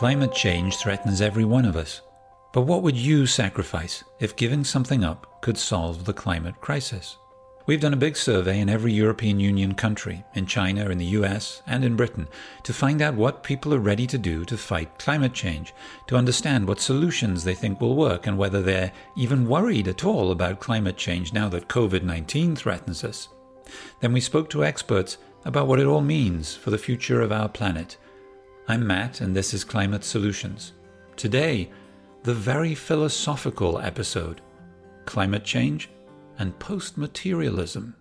Climate change threatens every one of us. But what would you sacrifice if giving something up could solve the climate crisis? We've done a big survey in every European Union country, in China, in the US, and in Britain, to find out what people are ready to do to fight climate change, to understand what solutions they think will work, and whether they're even worried at all about climate change now that COVID 19 threatens us. Then we spoke to experts about what it all means for the future of our planet. I'm Matt, and this is Climate Solutions. Today, the very philosophical episode Climate Change and Post Materialism.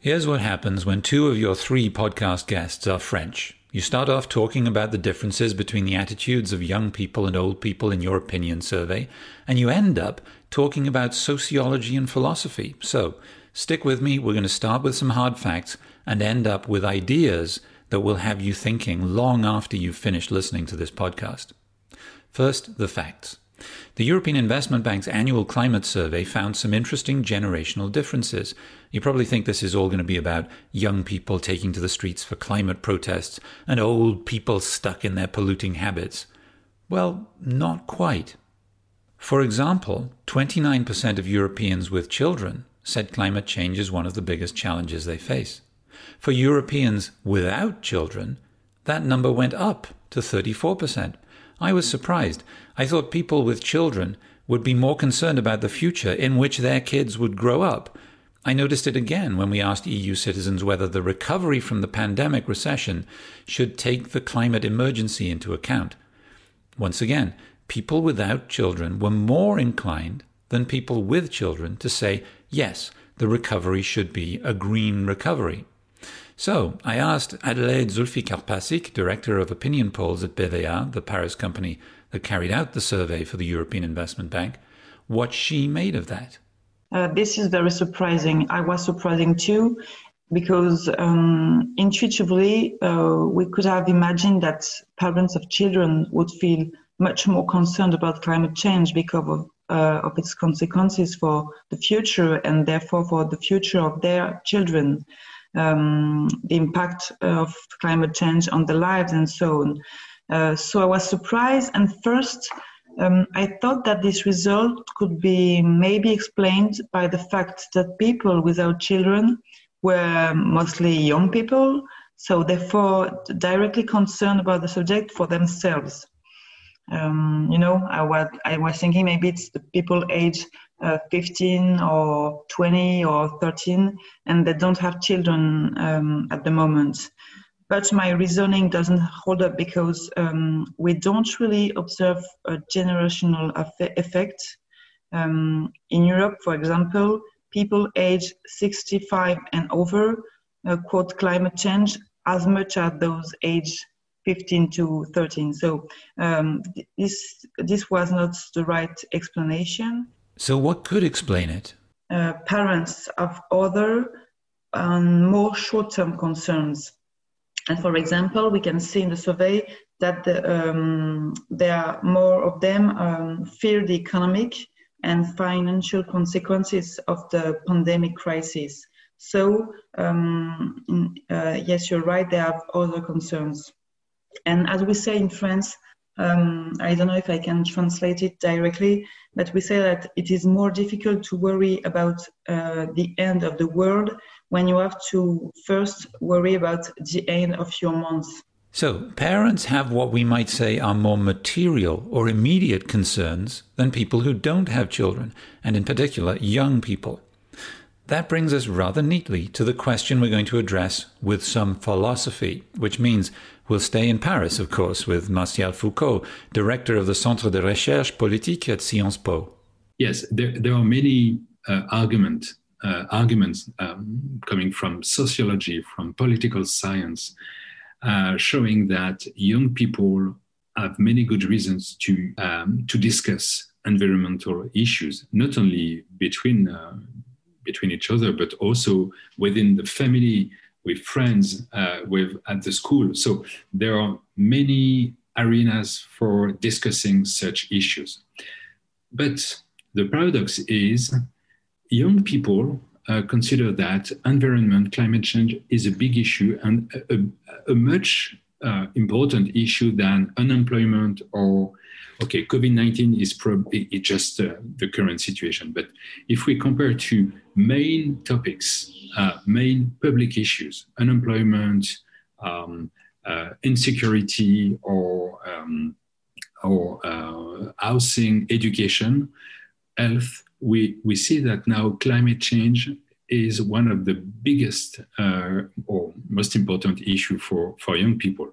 Here's what happens when two of your three podcast guests are French. You start off talking about the differences between the attitudes of young people and old people in your opinion survey, and you end up talking about sociology and philosophy. So, stick with me, we're going to start with some hard facts and end up with ideas that will have you thinking long after you've finished listening to this podcast. First, the facts. The European Investment Bank's annual climate survey found some interesting generational differences. You probably think this is all going to be about young people taking to the streets for climate protests and old people stuck in their polluting habits. Well, not quite. For example, 29% of Europeans with children said climate change is one of the biggest challenges they face. For Europeans without children, that number went up to 34%. I was surprised. I thought people with children would be more concerned about the future in which their kids would grow up. I noticed it again when we asked EU citizens whether the recovery from the pandemic recession should take the climate emergency into account. Once again, people without children were more inclined than people with children to say, yes, the recovery should be a green recovery. So I asked Adelaide Zulfikarpasic, Director of Opinion Polls at BVA, the Paris company that carried out the survey for the European Investment Bank, what she made of that. Uh, this is very surprising. I was surprising too, because um, intuitively uh, we could have imagined that parents of children would feel much more concerned about climate change because of, uh, of its consequences for the future and therefore for the future of their children um, the impact of climate change on the lives and so on. Uh, so I was surprised, and first um, I thought that this result could be maybe explained by the fact that people without children were mostly young people, so therefore directly concerned about the subject for themselves. Um, you know, I was I was thinking maybe it's the people age uh, 15 or 20 or 13 and they don't have children um, at the moment. But my reasoning doesn't hold up because um, we don't really observe a generational effect. Um, in Europe, for example, people age 65 and over uh, quote climate change as much as those age 15 to 13. So um, this this was not the right explanation. So, what could explain it? Uh, parents have other and more short term concerns. And for example, we can see in the survey that the, um, there are more of them um, fear the economic and financial consequences of the pandemic crisis. So, um, uh, yes, you're right, they have other concerns. And as we say in France, um, I don't know if I can translate it directly, but we say that it is more difficult to worry about uh, the end of the world when you have to first worry about the end of your month. So, parents have what we might say are more material or immediate concerns than people who don't have children, and in particular, young people. That brings us rather neatly to the question we're going to address with some philosophy, which means we'll stay in Paris, of course, with Martial Foucault, director of the Centre de Recherche Politique at Sciences Po. Yes, there, there are many uh, argument, uh, arguments um, coming from sociology, from political science, uh, showing that young people have many good reasons to, um, to discuss environmental issues, not only between uh, between each other, but also within the family, with friends, uh, with at the school. So there are many arenas for discussing such issues. But the paradox is young people uh, consider that environment, climate change is a big issue and a, a, a much uh, important issue than unemployment or okay covid-19 is probably just uh, the current situation but if we compare to main topics uh, main public issues unemployment um, uh, insecurity or um, or uh, housing education health we we see that now climate change is one of the biggest uh, or most important issue for, for young people.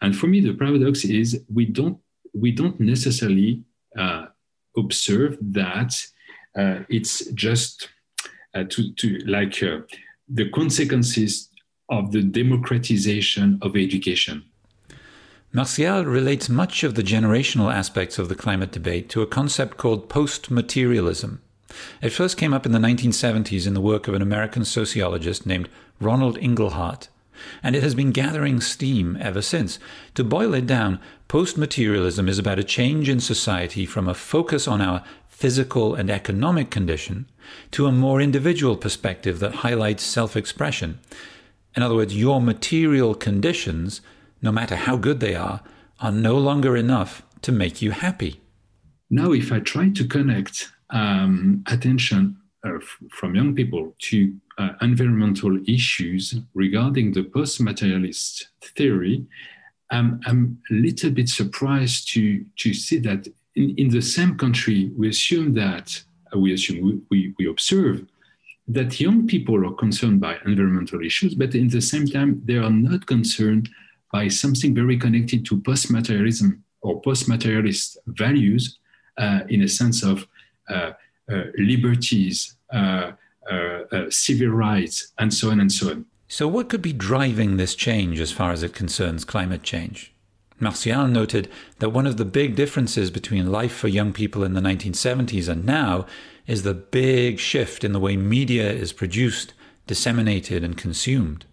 And for me, the paradox is we don't we don't necessarily uh, observe that uh, it's just uh, to, to like uh, the consequences of the democratization of education. Martial relates much of the generational aspects of the climate debate to a concept called post materialism. It first came up in the 1970s in the work of an American sociologist named Ronald Inglehart, and it has been gathering steam ever since. To boil it down, post materialism is about a change in society from a focus on our physical and economic condition to a more individual perspective that highlights self expression. In other words, your material conditions, no matter how good they are, are no longer enough to make you happy. Now, if I try to connect um, attention from young people to uh, environmental issues regarding the post-materialist theory, um, I'm a little bit surprised to, to see that in, in the same country, we assume that, uh, we assume, we, we observe that young people are concerned by environmental issues, but in the same time, they are not concerned by something very connected to post-materialism or post-materialist values uh, in a sense of uh, uh, liberties, uh, civil rights, and so on and so on. So, what could be driving this change as far as it concerns climate change? Martial noted that one of the big differences between life for young people in the 1970s and now is the big shift in the way media is produced, disseminated, and consumed.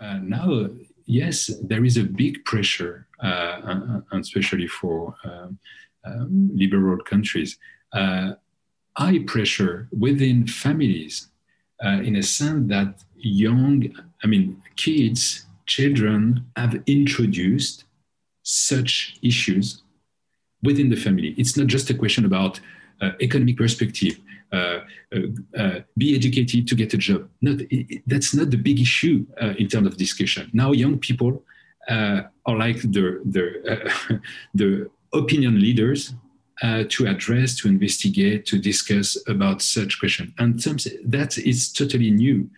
Uh, now, yes, there is a big pressure, uh, especially for uh, um, liberal countries, uh, high pressure within families uh, in a sense that young, I mean, kids, children have introduced such issues within the family. It's not just a question about uh, economic perspective, uh, uh, uh be educated to get a job. No, it, that's not the big issue uh, in terms of discussion. Now, young people are like the the, the opinion leaders uh, to address, to investigate, to discuss about such question. And that is totally new.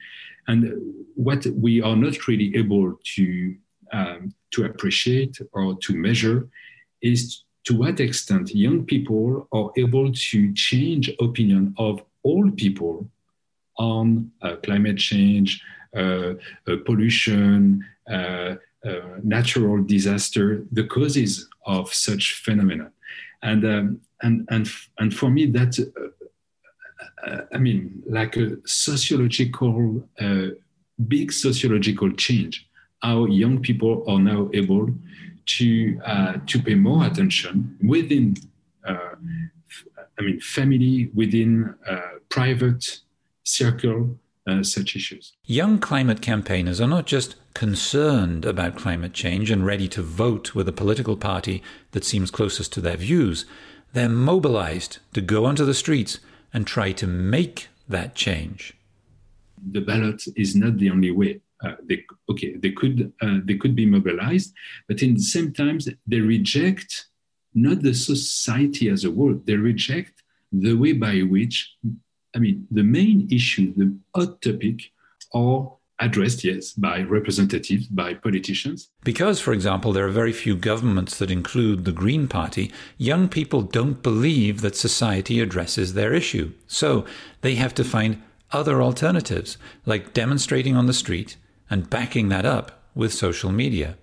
And what we are not really able to, um, to appreciate or to measure is to what extent young people are able to change opinion of all people on uh, climate change, uh, uh pollution, uh, uh, natural disaster, the causes of such phenomena and um, and and and for me that uh, uh, I mean like a sociological uh, big sociological change. How young people are now able to uh, to pay more attention within uh, I mean family within uh, private circle uh, such issues. Young climate campaigners are not just concerned about climate change and ready to vote with a political party that seems closest to their views. They're mobilized to go onto the streets and try to make that change. The ballot is not the only way. Uh, they, okay, they could uh, they could be mobilized, but in the same times they reject not the society as a whole. They reject the way by which I mean, the main issue, the hot topic, are addressed, yes, by representatives, by politicians. Because, for example, there are very few governments that include the Green Party, young people don't believe that society addresses their issue. So they have to find other alternatives, like demonstrating on the street and backing that up with social media.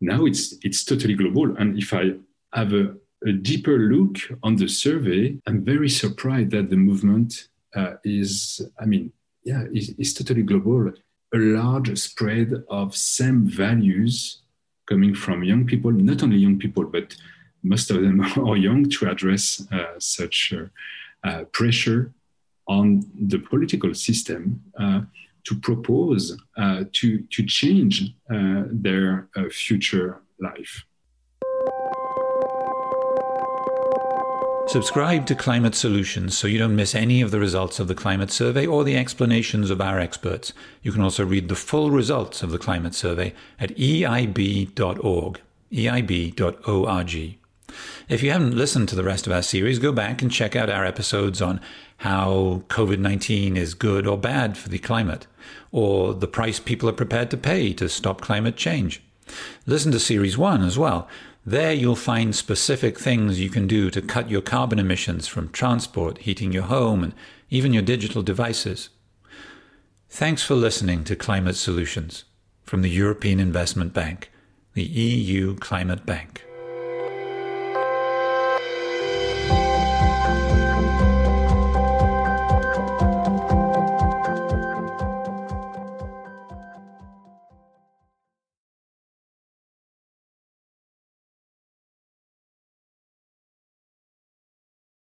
Now it's, it's totally global. And if I have a a deeper look on the survey, I'm very surprised that the movement uh, is, I mean, yeah, is, is totally global. A large spread of same values coming from young people, not only young people, but most of them are young to address uh, such uh, uh, pressure on the political system, uh, to propose uh, to, to change their future life. Subscribe to Climate Solutions so you don't miss any of the results of the climate survey or the explanations of our experts. You can also read the full results of the climate survey at eib.org, eib.org. If you haven't listened to the rest of our series, go back and check out our episodes on how COVID 19 is good or bad for the climate, or the price people are prepared to pay to stop climate change. Listen to Series 1 as well. There you'll find specific things you can do to cut your carbon emissions from transport, heating your home, and even your digital devices. Thanks for listening to Climate Solutions from the European Investment Bank, the EU Climate Bank.